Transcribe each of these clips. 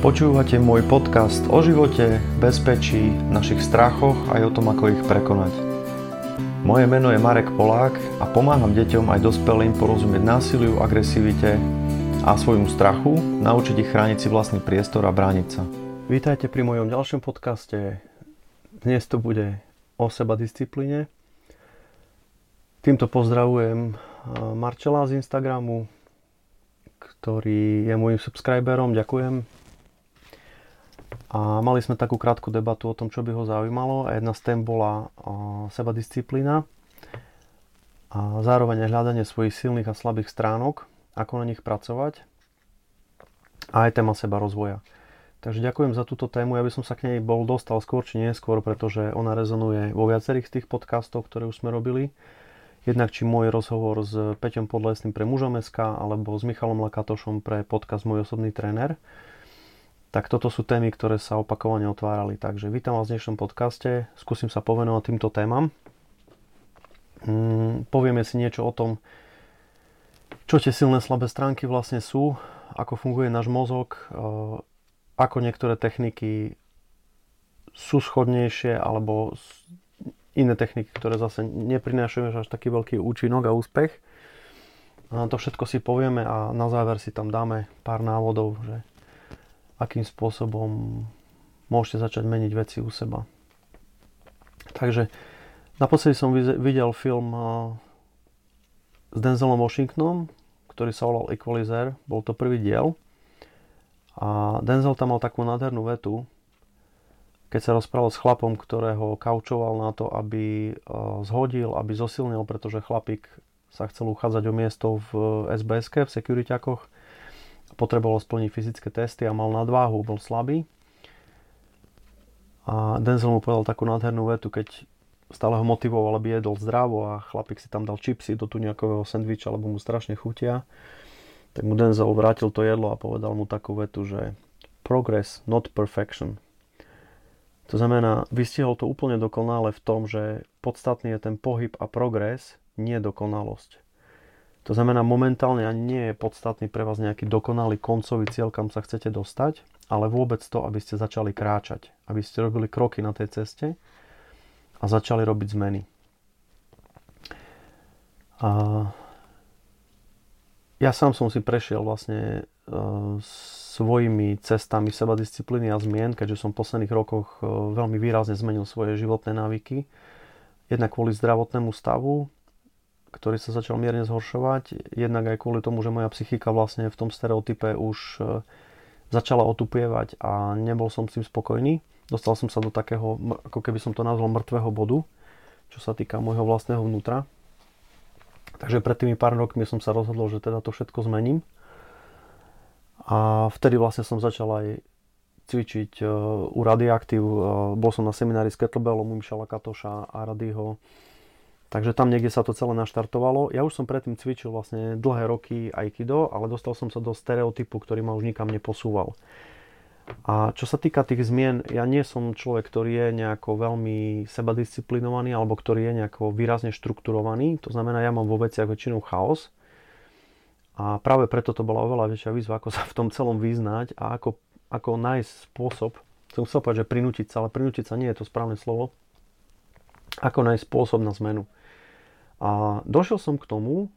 Počúvate môj podcast o živote, bezpečí, našich strachoch aj o tom, ako ich prekonať. Moje meno je Marek Polák a pomáham deťom aj dospelým porozumieť násiliu, agresivite a svojmu strachu, naučiť ich chrániť si vlastný priestor a brániť sa. Vítajte pri mojom ďalšom podcaste. Dnes to bude o seba disciplíne. Týmto pozdravujem eh, Marčela z Instagramu, ktorý je môjim subscriberom. Ďakujem a mali sme takú krátku debatu o tom, čo by ho zaujímalo a jedna z tém bola seba disciplína a zároveň aj hľadanie svojich silných a slabých stránok, ako na nich pracovať a aj téma seba rozvoja. Takže ďakujem za túto tému, ja by som sa k nej bol dostal skôr či neskôr, pretože ona rezonuje vo viacerých z tých podcastov, ktoré už sme robili. Jednak či môj rozhovor s Peťom Podlesným pre mužom.sk alebo s Michalom Lakatošom pre podcast Môj osobný tréner tak toto sú témy, ktoré sa opakovane otvárali. Takže vítam vás v dnešnom podcaste, skúsim sa povenovať týmto témam. Mm, povieme si niečo o tom, čo tie silné slabé stránky vlastne sú, ako funguje náš mozog, e, ako niektoré techniky sú schodnejšie alebo iné techniky, ktoré zase neprinášajú až taký veľký účinok a úspech. A to všetko si povieme a na záver si tam dáme pár návodov, že akým spôsobom môžete začať meniť veci u seba. Takže naposledy som videl film s Denzelom Washingtonom, ktorý sa volal Equalizer. Bol to prvý diel. A Denzel tam mal takú nádhernú vetu, keď sa rozprával s chlapom, ktorého kaučoval na to, aby zhodil, aby zosilnil, pretože chlapík sa chcel uchádzať o miesto v SBSK, v securityákoch potreboval splniť fyzické testy a mal nadváhu, bol slabý. A Denzel mu povedal takú nádhernú vetu, keď stále ho motivoval, aby jedol zdravo a chlapík si tam dal čipsy do tu nejakého sendviča, lebo mu strašne chutia. Tak mu Denzel vrátil to jedlo a povedal mu takú vetu, že progress, not perfection. To znamená, vystihol to úplne dokonale v tom, že podstatný je ten pohyb a progres, nie dokonalosť. To znamená, momentálne ani nie je podstatný pre vás nejaký dokonalý koncový cieľ, kam sa chcete dostať, ale vôbec to, aby ste začali kráčať, aby ste robili kroky na tej ceste a začali robiť zmeny. A ja sám som si prešiel vlastne uh, svojimi cestami seba disciplíny a zmien, keďže som v posledných rokoch uh, veľmi výrazne zmenil svoje životné návyky. Jednak kvôli zdravotnému stavu, ktorý sa začal mierne zhoršovať, jednak aj kvôli tomu, že moja psychika vlastne v tom stereotype už e, začala otupievať a nebol som s tým spokojný. Dostal som sa do takého, ako keby som to nazval, mŕtvého bodu, čo sa týka môjho vlastného vnútra. Takže pred tými pár rokmi som sa rozhodol, že teda to všetko zmením. A vtedy vlastne som začal aj cvičiť e, u Radioaktív. E, bol som na seminári s Kettlebellom u Katoša a Radyho Takže tam niekde sa to celé naštartovalo. Ja už som predtým cvičil vlastne dlhé roky Aikido, ale dostal som sa do stereotypu, ktorý ma už nikam neposúval. A čo sa týka tých zmien, ja nie som človek, ktorý je nejako veľmi sebadisciplinovaný alebo ktorý je nejako výrazne štrukturovaný. To znamená, ja mám vo veciach väčšinou chaos. A práve preto to bola oveľa väčšia výzva, ako sa v tom celom vyznať a ako, ako nájsť spôsob. Som chcel povedať, že prinútiť sa, ale prinútiť sa nie je to správne slovo. Ako nájsť spôsob na zmenu. A došiel som k tomu,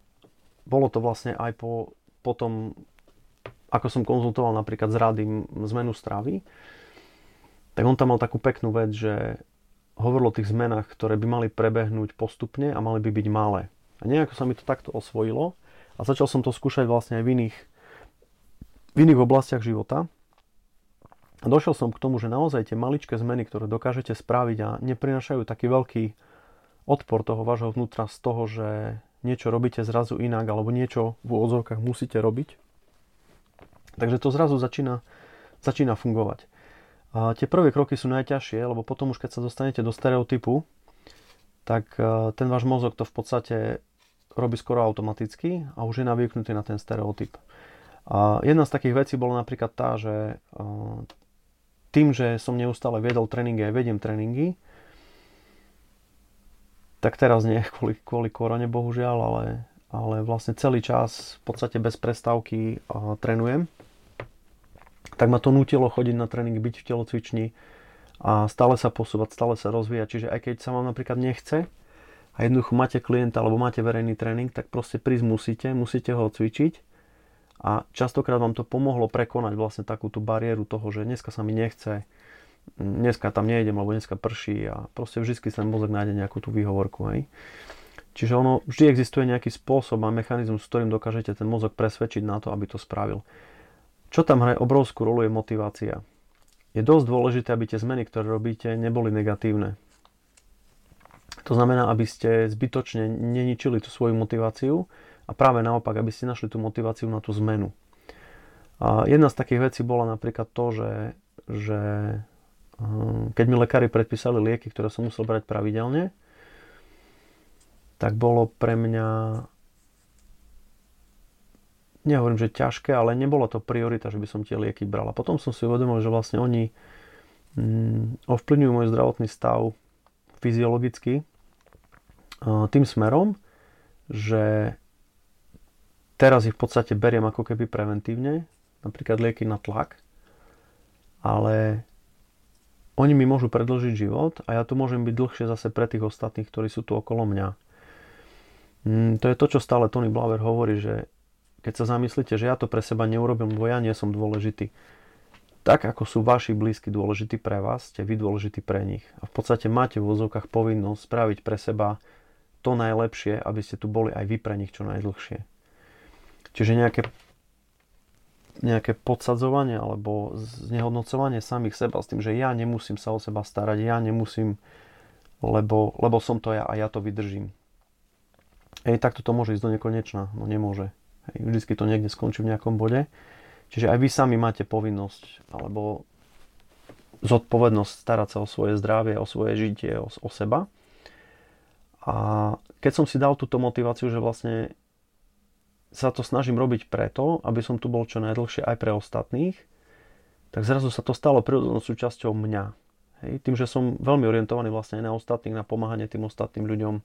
bolo to vlastne aj po, po tom, ako som konzultoval napríklad s Radym zmenu stravy, tak on tam mal takú peknú vec, že hovoril o tých zmenách, ktoré by mali prebehnúť postupne a mali by byť malé. A nejako sa mi to takto osvojilo a začal som to skúšať vlastne aj v iných, v iných oblastiach života. A došiel som k tomu, že naozaj tie maličké zmeny, ktoré dokážete spraviť a neprinašajú taký veľký odpor toho vášho vnútra z toho, že niečo robíte zrazu inak alebo niečo v úvodzovkách musíte robiť. Takže to zrazu začína, začína fungovať. A tie prvé kroky sú najťažšie, lebo potom už keď sa dostanete do stereotypu, tak e, ten váš mozog to v podstate robí skoro automaticky a už je navyknutý na ten stereotyp. A jedna z takých vecí bola napríklad tá, že e, tým, že som neustále viedol tréningy a vediem tréningy, tak teraz nie kvôli, kvôli korone bohužiaľ, ale, ale vlastne celý čas v podstate bez prestávky trénujem. tak ma to nutilo chodiť na tréning, byť v telocvični a stále sa posúvať, stále sa rozvíjať. Čiže aj keď sa vám napríklad nechce a jednoducho máte klienta alebo máte verejný tréning, tak proste prísť musíte, musíte ho cvičiť a častokrát vám to pomohlo prekonať vlastne takú tú bariéru toho, že dneska sa mi nechce, dneska tam nejdem, alebo dneska prší a proste vždy sa mozog nájde nejakú tú výhovorku. Hej. Čiže ono, vždy existuje nejaký spôsob a mechanizmus, s ktorým dokážete ten mozog presvedčiť na to, aby to spravil. Čo tam hraje obrovskú rolu je motivácia. Je dosť dôležité, aby tie zmeny, ktoré robíte, neboli negatívne. To znamená, aby ste zbytočne neničili tú svoju motiváciu a práve naopak, aby ste našli tú motiváciu na tú zmenu. A jedna z takých vecí bola napríklad to, že, že keď mi lekári predpísali lieky, ktoré som musel brať pravidelne, tak bolo pre mňa nehovorím, že ťažké, ale nebolo to priorita, že by som tie lieky bral. A potom som si uvedomil, že vlastne oni mm, ovplyvňujú môj zdravotný stav fyziologicky tým smerom, že teraz ich v podstate beriem ako keby preventívne, napríklad lieky na tlak, ale oni mi môžu predlžiť život a ja tu môžem byť dlhšie zase pre tých ostatných, ktorí sú tu okolo mňa. Mm, to je to, čo stále Tony Blaver hovorí, že keď sa zamyslíte, že ja to pre seba neurobím, lebo ja nie som dôležitý. Tak ako sú vaši blízky dôležití pre vás, ste vy dôležití pre nich. A v podstate máte v vozovkách povinnosť spraviť pre seba to najlepšie, aby ste tu boli aj vy pre nich čo najdlhšie. Čiže nejaké, nejaké podsadzovanie alebo znehodnocovanie samých seba s tým, že ja nemusím sa o seba starať, ja nemusím, lebo, lebo som to ja a ja to vydržím Ej, takto to môže ísť do nekonečna. No nemôže. Hej, vždycky to niekde skončí v nejakom bode. Čiže aj vy sami máte povinnosť alebo zodpovednosť starať sa o svoje zdravie, o svoje žitie, o, o seba. A keď som si dal túto motiváciu, že vlastne sa to snažím robiť preto, aby som tu bol čo najdlhšie aj pre ostatných, tak zrazu sa to stalo prirodzenou súčasťou mňa. Hej, tým, že som veľmi orientovaný vlastne aj na ostatných, na pomáhanie tým ostatným ľuďom,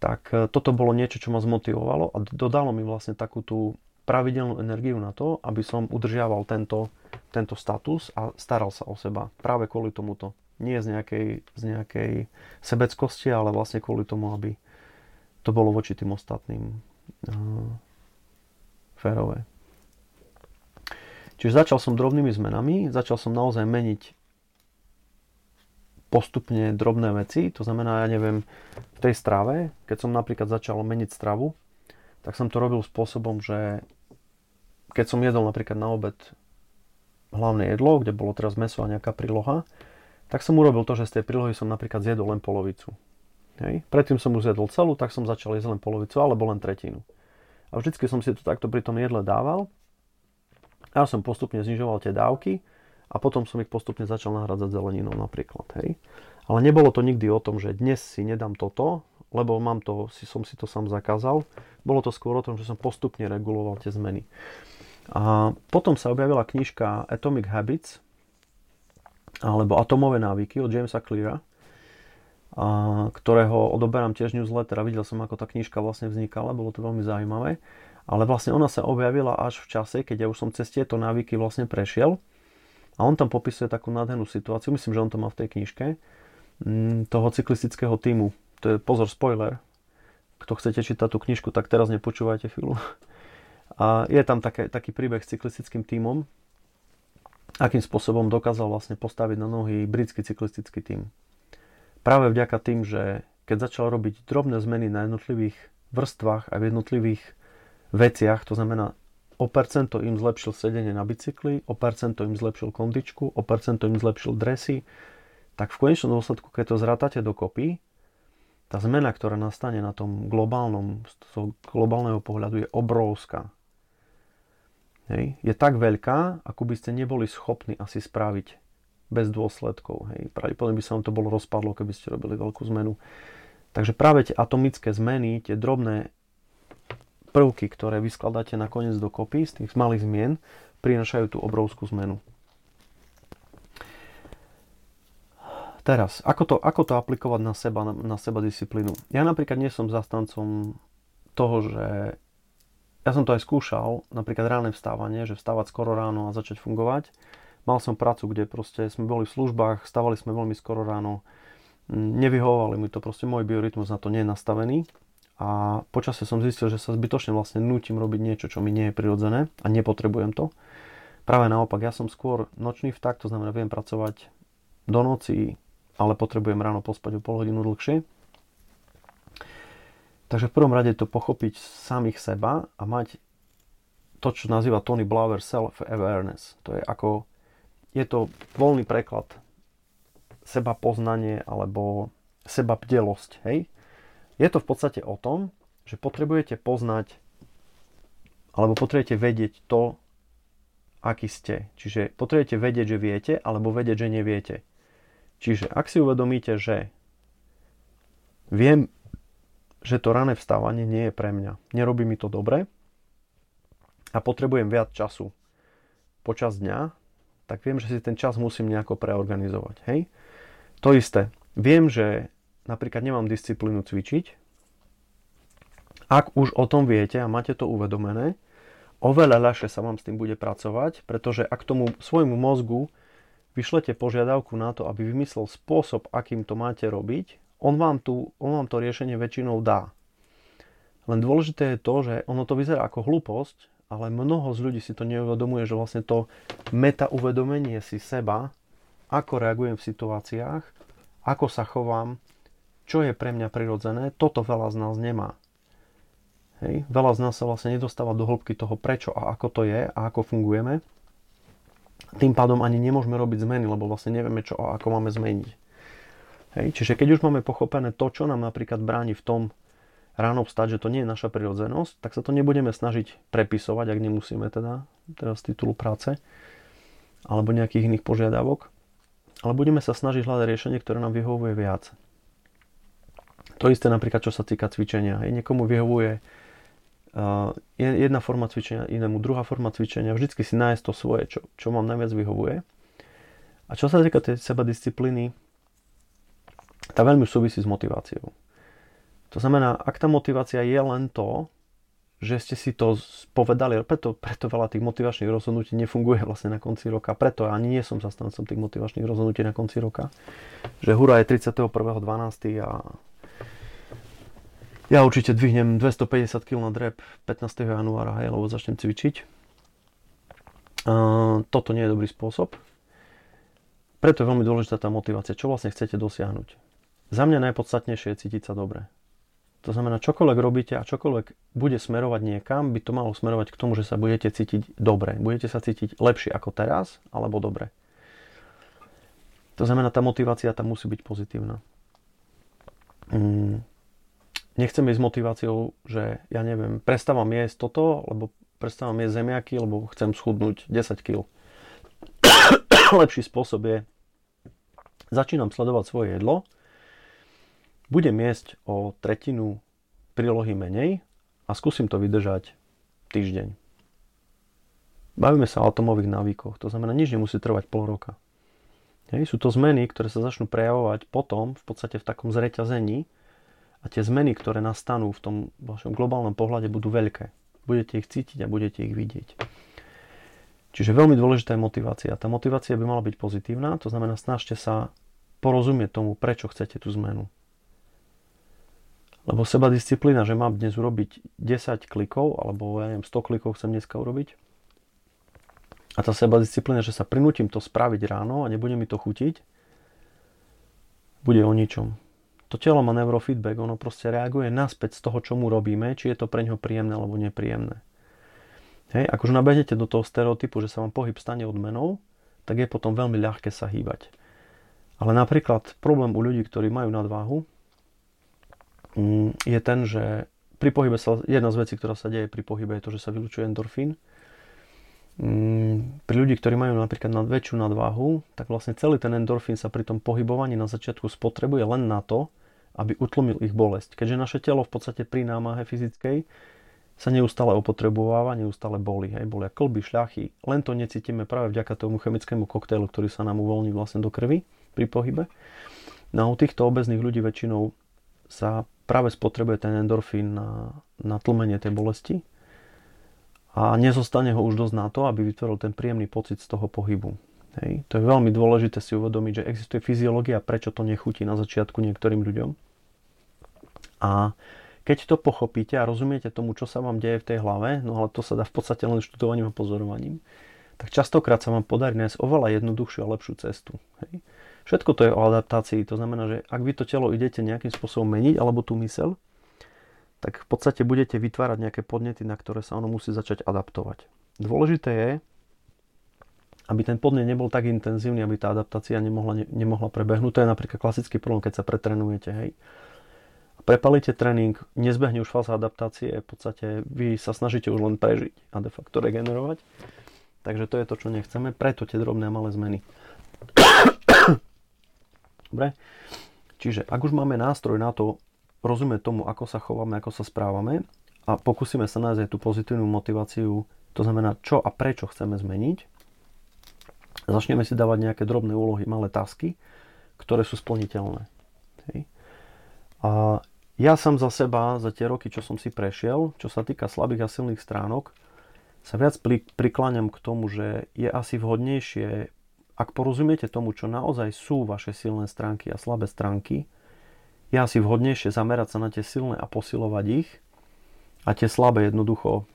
tak e, toto bolo niečo, čo ma zmotivovalo a dodalo mi vlastne takú tú pravidelnú energiu na to, aby som udržiaval tento, tento status a staral sa o seba práve kvôli tomuto. Nie z nejakej, z nejakej sebeckosti, ale vlastne kvôli tomu, aby to bolo voči tým ostatným férové. Čiže začal som drobnými zmenami, začal som naozaj meniť postupne drobné veci, to znamená, ja neviem, v tej strave, keď som napríklad začal meniť stravu, tak som to robil spôsobom, že keď som jedol napríklad na obed hlavné jedlo, kde bolo teraz meso a nejaká príloha, tak som urobil to, že z tej prílohy som napríklad zjedol len polovicu. Hej. Predtým som už zjedol celú, tak som začal jesť len polovicu alebo len tretinu. A vždycky som si to takto pri tom jedle dával. Ja som postupne znižoval tie dávky a potom som ich postupne začal nahradzať zeleninou napríklad. Hej. Ale nebolo to nikdy o tom, že dnes si nedám toto, lebo mám to, si, som si to sám zakázal. Bolo to skôr o tom, že som postupne reguloval tie zmeny. A potom sa objavila knižka Atomic Habits, alebo Atomové návyky od Jamesa Cleara, a, ktorého odoberám tiež newsletter a videl som, ako tá knižka vlastne vznikala, bolo to veľmi zaujímavé. Ale vlastne ona sa objavila až v čase, keď ja už som cez tieto návyky vlastne prešiel a on tam popisuje takú nádhernú situáciu, myslím, že on to má v tej knižke, mm, toho cyklistického týmu. To je pozor, spoiler. Kto chcete čítať tú knižku, tak teraz nepočúvajte chvíľu. A je tam také, taký príbeh s cyklistickým týmom, akým spôsobom dokázal vlastne postaviť na nohy britský cyklistický tým. Práve vďaka tým, že keď začal robiť drobné zmeny na jednotlivých vrstvách a v jednotlivých veciach, to znamená o percento im zlepšil sedenie na bicykli, o percento im zlepšil kondičku, o percento im zlepšil dresy, tak v konečnom dôsledku, keď to zrátate dokopy, tá zmena, ktorá nastane na tom globálnom, z toho globálneho pohľadu je obrovská. Hej. Je tak veľká, ako by ste neboli schopní asi spraviť bez dôsledkov. Hej. Pravdepodobne by sa vám to bolo rozpadlo, keby ste robili veľkú zmenu. Takže práve tie atomické zmeny, tie drobné prvky, ktoré vyskladáte nakoniec do kopy z tých malých zmien, prinašajú tú obrovskú zmenu. Teraz, ako to, ako to aplikovať na seba, na, na seba disciplínu? Ja napríklad nie som zastancom toho, že ja som to aj skúšal, napríklad ráne vstávanie, že vstávať skoro ráno a začať fungovať. Mal som prácu, kde proste sme boli v službách, stávali sme veľmi skoro ráno, nevyhovovali mi to, proste môj biorytmus na to nie je nastavený a počasie som zistil, že sa zbytočne vlastne nutím robiť niečo, čo mi nie je prirodzené a nepotrebujem to. Práve naopak, ja som skôr nočný vták, to znamená, viem pracovať do noci, ale potrebujem ráno pospať o pol hodinu dlhšie. Takže v prvom rade to pochopiť samých seba a mať to, čo nazýva Tony Blauer self-awareness. To je ako, je to voľný preklad seba poznanie alebo seba bdelosť, hej? Je to v podstate o tom, že potrebujete poznať alebo potrebujete vedieť to, aký ste. Čiže potrebujete vedieť, že viete, alebo vedieť, že neviete. Čiže ak si uvedomíte, že viem, že to rané vstávanie nie je pre mňa, nerobí mi to dobre a potrebujem viac času počas dňa, tak viem, že si ten čas musím nejako preorganizovať. Hej? To isté. Viem, že napríklad nemám disciplínu cvičiť, ak už o tom viete a máte to uvedomené, oveľa ľahšie sa vám s tým bude pracovať, pretože ak tomu svojmu mozgu vyšlete požiadavku na to, aby vymyslel spôsob, akým to máte robiť, on vám, tu, on vám to riešenie väčšinou dá. Len dôležité je to, že ono to vyzerá ako hlúposť, ale mnoho z ľudí si to neuvedomuje, že vlastne to meta uvedomenie si seba, ako reagujem v situáciách, ako sa chovám, čo je pre mňa prirodzené, toto veľa z nás nemá. Hej. Veľa z nás sa vlastne nedostáva do hĺbky toho, prečo a ako to je a ako fungujeme. Tým pádom ani nemôžeme robiť zmeny, lebo vlastne nevieme, čo a ako máme zmeniť. Hej. Čiže keď už máme pochopené to, čo nám napríklad bráni v tom ráno vstať, že to nie je naša prirodzenosť, tak sa to nebudeme snažiť prepisovať, ak nemusíme teda, teda z titulu práce alebo nejakých iných požiadavok ale budeme sa snažiť hľadať riešenie, ktoré nám vyhovuje viac. To isté napríklad, čo sa týka cvičenia. Hej, niekomu vyhovuje uh, jedna forma cvičenia, inému druhá forma cvičenia. Vždycky si nájsť to svoje, čo, čo vám najviac vyhovuje. A čo sa týka tej seba disciplíny, tá veľmi súvisí s motiváciou. To znamená, ak tá motivácia je len to, že ste si to povedali, preto, preto veľa tých motivačných rozhodnutí nefunguje vlastne na konci roka, preto ja ani nie som zastancom tých motivačných rozhodnutí na konci roka, že hura je 31.12. a ja určite dvihnem 250 kg na drep 15. januára, hej, lebo začnem cvičiť. Uh, toto nie je dobrý spôsob. Preto je veľmi dôležitá tá motivácia. Čo vlastne chcete dosiahnuť? Za mňa najpodstatnejšie je cítiť sa dobre. To znamená, čokoľvek robíte a čokoľvek bude smerovať niekam, by to malo smerovať k tomu, že sa budete cítiť dobre. Budete sa cítiť lepšie ako teraz, alebo dobre. To znamená, tá motivácia tam musí byť pozitívna. Mm. Nechcem ísť s motiváciou, že ja neviem, prestávam jesť toto, lebo prestávam jesť zemiaky, lebo chcem schudnúť 10 kg. Lepší spôsob je, začínam sledovať svoje jedlo, budem jesť o tretinu prílohy menej a skúsim to vydržať týždeň. Bavíme sa o atomových návykoch, to znamená, nič nemusí trvať pol roka. Hej, sú to zmeny, ktoré sa začnú prejavovať potom v podstate v takom zreťazení a tie zmeny, ktoré nastanú v tom vašom globálnom pohľade budú veľké. Budete ich cítiť a budete ich vidieť. Čiže veľmi dôležitá je motivácia. Tá motivácia by mala byť pozitívna, to znamená, snažte sa porozumieť tomu, prečo chcete tú zmenu. Lebo seba disciplína, že mám dnes urobiť 10 klikov, alebo ja neviem, 100 klikov chcem dneska urobiť. A tá seba disciplína, že sa prinútim to spraviť ráno a nebude mi to chutiť, bude o ničom. To telo má neurofeedback, ono proste reaguje naspäť z toho, čo mu robíme, či je to pre ňo príjemné alebo nepríjemné. Hej, ak už nabehnete do toho stereotypu, že sa vám pohyb stane odmenou, tak je potom veľmi ľahké sa hýbať. Ale napríklad problém u ľudí, ktorí majú nadváhu, je ten, že pri pohybe sa, jedna z vecí, ktorá sa deje pri pohybe je to, že sa vylučuje endorfín. Mm, pri ľudí, ktorí majú napríklad nad väčšiu nadváhu, tak vlastne celý ten endorfín sa pri tom pohybovaní na začiatku spotrebuje len na to, aby utlmil ich bolesť. Keďže naše telo v podstate pri námahe fyzickej sa neustále opotrebováva, neustále boli. Hej, bolia klby, šľachy. Len to necítime práve vďaka tomu chemickému koktejlu, ktorý sa nám uvoľní vlastne do krvi pri pohybe. No a u týchto obezných ľudí väčšinou sa práve spotrebuje ten endorfín na, na tlmenie tej bolesti. a nezostane ho už dosť na to, aby vytvoril ten príjemný pocit z toho pohybu. Hej. To je veľmi dôležité si uvedomiť, že existuje fyziológia, prečo to nechutí na začiatku niektorým ľuďom. A keď to pochopíte a rozumiete tomu, čo sa vám deje v tej hlave, no ale to sa dá v podstate len študovaním a pozorovaním, tak častokrát sa vám podarí nájsť oveľa jednoduchšiu a lepšiu cestu. Hej. Všetko to je o adaptácii, to znamená, že ak vy to telo idete nejakým spôsobom meniť, alebo tú mysel, tak v podstate budete vytvárať nejaké podnety, na ktoré sa ono musí začať adaptovať. Dôležité je, aby ten podnet nebol tak intenzívny, aby tá adaptácia nemohla, ne, nemohla prebehnúť. To je napríklad klasický problém, keď sa pretrenujete. Hej. Prepalíte tréning, nezbehne už fáza adaptácie, v podstate vy sa snažíte už len prežiť a de facto regenerovať. Takže to je to, čo nechceme, preto tie drobné a malé zmeny. Dobre? Čiže ak už máme nástroj na to, rozumieť tomu, ako sa chováme, ako sa správame a pokúsime sa nájsť aj tú pozitívnu motiváciu, to znamená, čo a prečo chceme zmeniť, začneme si dávať nejaké drobné úlohy, malé tasky, ktoré sú splniteľné. Hej. A ja som za seba, za tie roky, čo som si prešiel, čo sa týka slabých a silných stránok, sa viac prikláňam k tomu, že je asi vhodnejšie, ak porozumiete tomu, čo naozaj sú vaše silné stránky a slabé stránky, je asi vhodnejšie zamerať sa na tie silné a posilovať ich a tie slabé jednoducho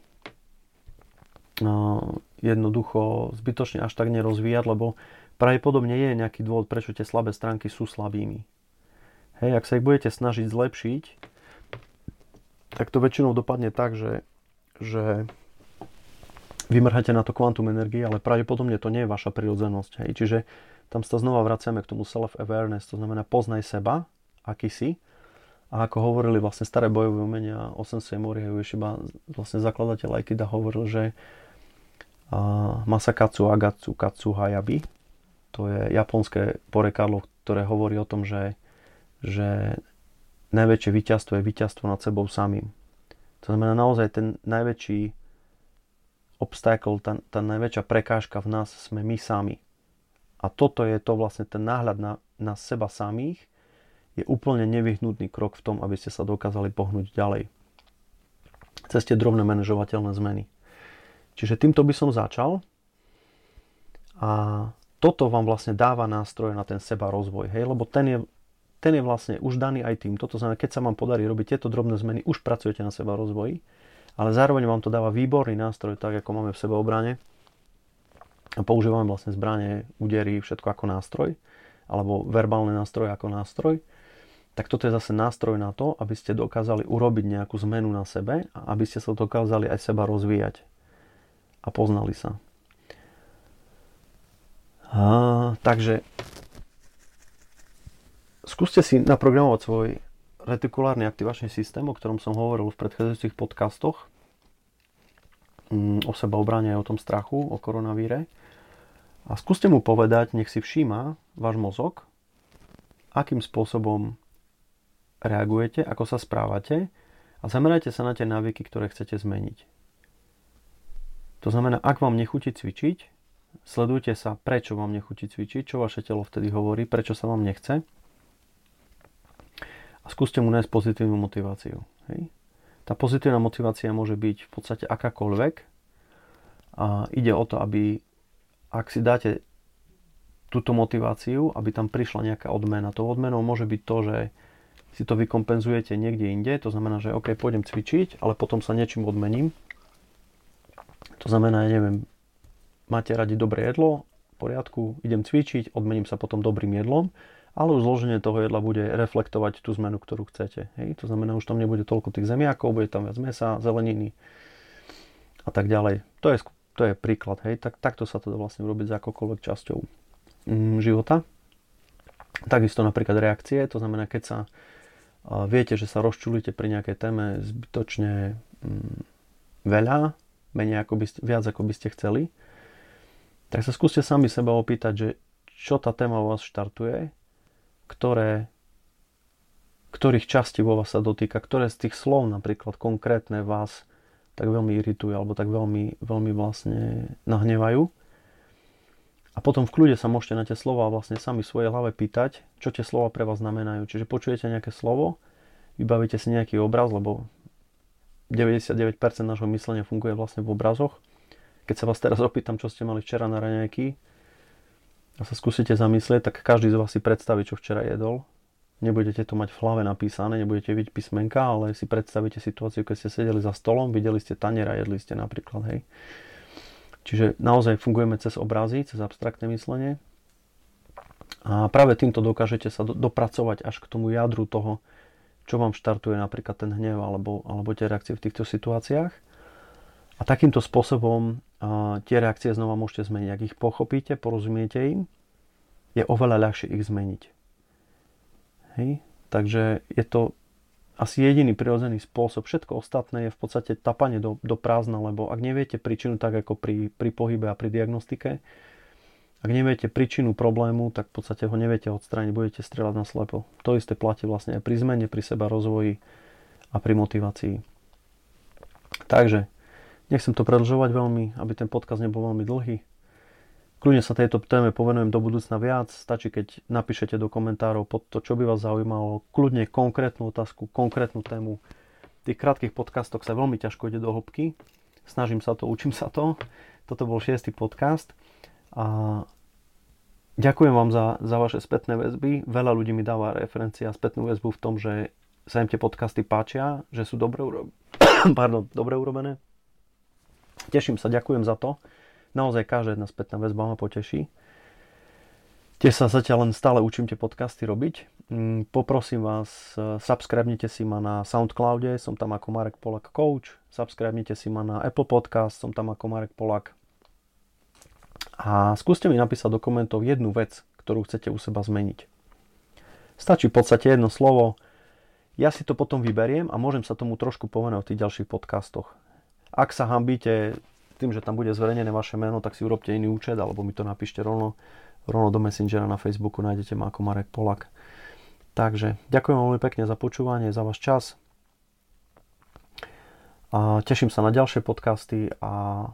jednoducho zbytočne až tak nerozvíjať, lebo pravdepodobne je nejaký dôvod, prečo tie slabé stránky sú slabými. Hej, ak sa ich budete snažiť zlepšiť, tak to väčšinou dopadne tak, že, že vymrháte na to kvantum energie, ale pravdepodobne to nie je vaša prirodzenosť. Hej. Čiže tam sa znova vraciame k tomu self-awareness, to znamená poznaj seba, aký si. A ako hovorili vlastne staré bojové umenia, Osensei Mori Ueshiba, vlastne zakladateľ Aikida hovoril, že Masakatsu Agatsu Katsu Hayabi. To je japonské porekadlo, ktoré hovorí o tom, že, že najväčšie víťazstvo je víťazstvo nad sebou samým. To znamená naozaj ten najväčší obstacle, tá, tá najväčšia prekážka v nás sme my sami. A toto je to vlastne ten náhľad na, na seba samých, je úplne nevyhnutný krok v tom, aby ste sa dokázali pohnúť ďalej. Cez tie drobné manažovateľné zmeny. Čiže týmto by som začal. A toto vám vlastne dáva nástroje na ten seba rozvoj, hej, lebo ten je, ten je vlastne už daný aj týmto, to znamená, keď sa vám podarí robiť tieto drobné zmeny, už pracujete na seba rozvoji, ale zároveň vám to dáva výborný nástroj, tak ako máme v sebe obrane. A používame vlastne zbranie, údery, všetko ako nástroj, alebo verbálne nástroje ako nástroj. Tak toto je zase nástroj na to, aby ste dokázali urobiť nejakú zmenu na sebe a aby ste sa dokázali aj seba rozvíjať a poznali sa. A, takže skúste si naprogramovať svoj retikulárny aktivačný systém, o ktorom som hovoril v predchádzajúcich podcastoch mm, o seba obrane o tom strachu, o koronavíre. A skúste mu povedať, nech si všíma váš mozog, akým spôsobom reagujete, ako sa správate a zamerajte sa na tie návyky, ktoré chcete zmeniť. To znamená, ak vám nechutí cvičiť, sledujte sa, prečo vám nechutí cvičiť, čo vaše telo vtedy hovorí, prečo sa vám nechce a skúste mu nájsť pozitívnu motiváciu. Hej? Tá pozitívna motivácia môže byť v podstate akákoľvek a ide o to, aby ak si dáte túto motiváciu, aby tam prišla nejaká odmena. To odmenou môže byť to, že si to vykompenzujete niekde inde, to znamená, že OK, pôjdem cvičiť, ale potom sa niečím odmením, to znamená, ja neviem, máte radi dobré jedlo, v poriadku, idem cvičiť, odmením sa potom dobrým jedlom, ale už zloženie toho jedla bude reflektovať tú zmenu, ktorú chcete. Hej? To znamená, už tam nebude toľko tých zemiakov, bude tam viac mesa, zeleniny a tak ďalej. To je, to je príklad. Hej? Tak, takto sa to dá vlastne urobiť za akokoľvek časťou mm, života. Takisto napríklad reakcie, to znamená, keď sa viete, že sa rozčulíte pri nejakej téme zbytočne mm, veľa, menej ako by ste, viac ako by ste chceli, tak sa skúste sami seba opýtať, že čo tá téma vás štartuje, ktoré, ktorých častí vo vás sa dotýka, ktoré z tých slov napríklad konkrétne vás tak veľmi iritujú alebo tak veľmi, veľmi vlastne nahnevajú. A potom v kľude sa môžete na tie slova vlastne sami v svojej hlave pýtať, čo tie slova pre vás znamenajú. Čiže počujete nejaké slovo, vybavíte si nejaký obraz, lebo 99% nášho myslenia funguje vlastne v obrazoch. Keď sa vás teraz opýtam, čo ste mali včera na raňajky a sa skúsite zamyslieť, tak každý z vás si predstaví, čo včera jedol. Nebudete to mať v hlave napísané, nebudete vidieť písmenka, ale si predstavíte situáciu, keď ste sedeli za stolom, videli ste tanier jedli ste napríklad, hej. Čiže naozaj fungujeme cez obrazy, cez abstraktné myslenie. A práve týmto dokážete sa do, dopracovať až k tomu jadru toho, čo vám štartuje napríklad ten hnev alebo, alebo tie reakcie v týchto situáciách. A takýmto spôsobom tie reakcie znova môžete zmeniť. Ak ich pochopíte, porozumiete im, je oveľa ľahšie ich zmeniť. Hej? Takže je to asi jediný prirodzený spôsob. Všetko ostatné je v podstate tapanie do, do prázdna, lebo ak neviete príčinu tak ako pri, pri pohybe a pri diagnostike, ak neviete príčinu problému, tak v podstate ho neviete odstrániť, budete strieľať na slepo. To isté platí vlastne aj pri zmene, pri seba rozvoji a pri motivácii. Takže, nechcem to predlžovať veľmi, aby ten podcast nebol veľmi dlhý. Kľudne sa tejto téme povenujem do budúcna viac. Stačí, keď napíšete do komentárov pod to, čo by vás zaujímalo. Kľudne konkrétnu otázku, konkrétnu tému. V tých krátkých podcastoch sa veľmi ťažko ide do hĺbky. Snažím sa to, učím sa to. Toto bol šiestý podcast. A ďakujem vám za, za vaše spätné väzby. Veľa ľudí mi dáva referencia a spätnú väzbu v tom, že sa im tie podcasty páčia, že sú dobre, uro... Pardon, dobre urobené. Teším sa, ďakujem za to. Naozaj každá jedna spätná väzba ma poteší. Tiež sa zatiaľ len stále učím tie podcasty robiť. Mm, poprosím vás, e, subscribnite si ma na Soundcloude, som tam ako Marek Polak Coach. Subscribnite si ma na Apple Podcast, som tam ako Marek Polak. A skúste mi napísať do komentov jednu vec, ktorú chcete u seba zmeniť. Stačí v podstate jedno slovo. Ja si to potom vyberiem a môžem sa tomu trošku povenovať v tých ďalších podcastoch. Ak sa hambíte tým, že tam bude zverejnené vaše meno, tak si urobte iný účet, alebo mi to napíšte rovno, rovno do Messengera na Facebooku, nájdete ma ako Marek Polak. Takže ďakujem veľmi pekne za počúvanie, za váš čas. A teším sa na ďalšie podcasty a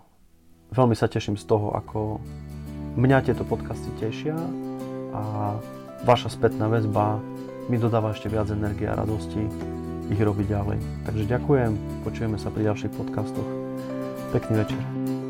veľmi sa teším z toho, ako mňa tieto podcasty tešia a vaša spätná väzba mi dodáva ešte viac energie a radosti ich robiť ďalej. Takže ďakujem, počujeme sa pri ďalších podcastoch. Pekný večer.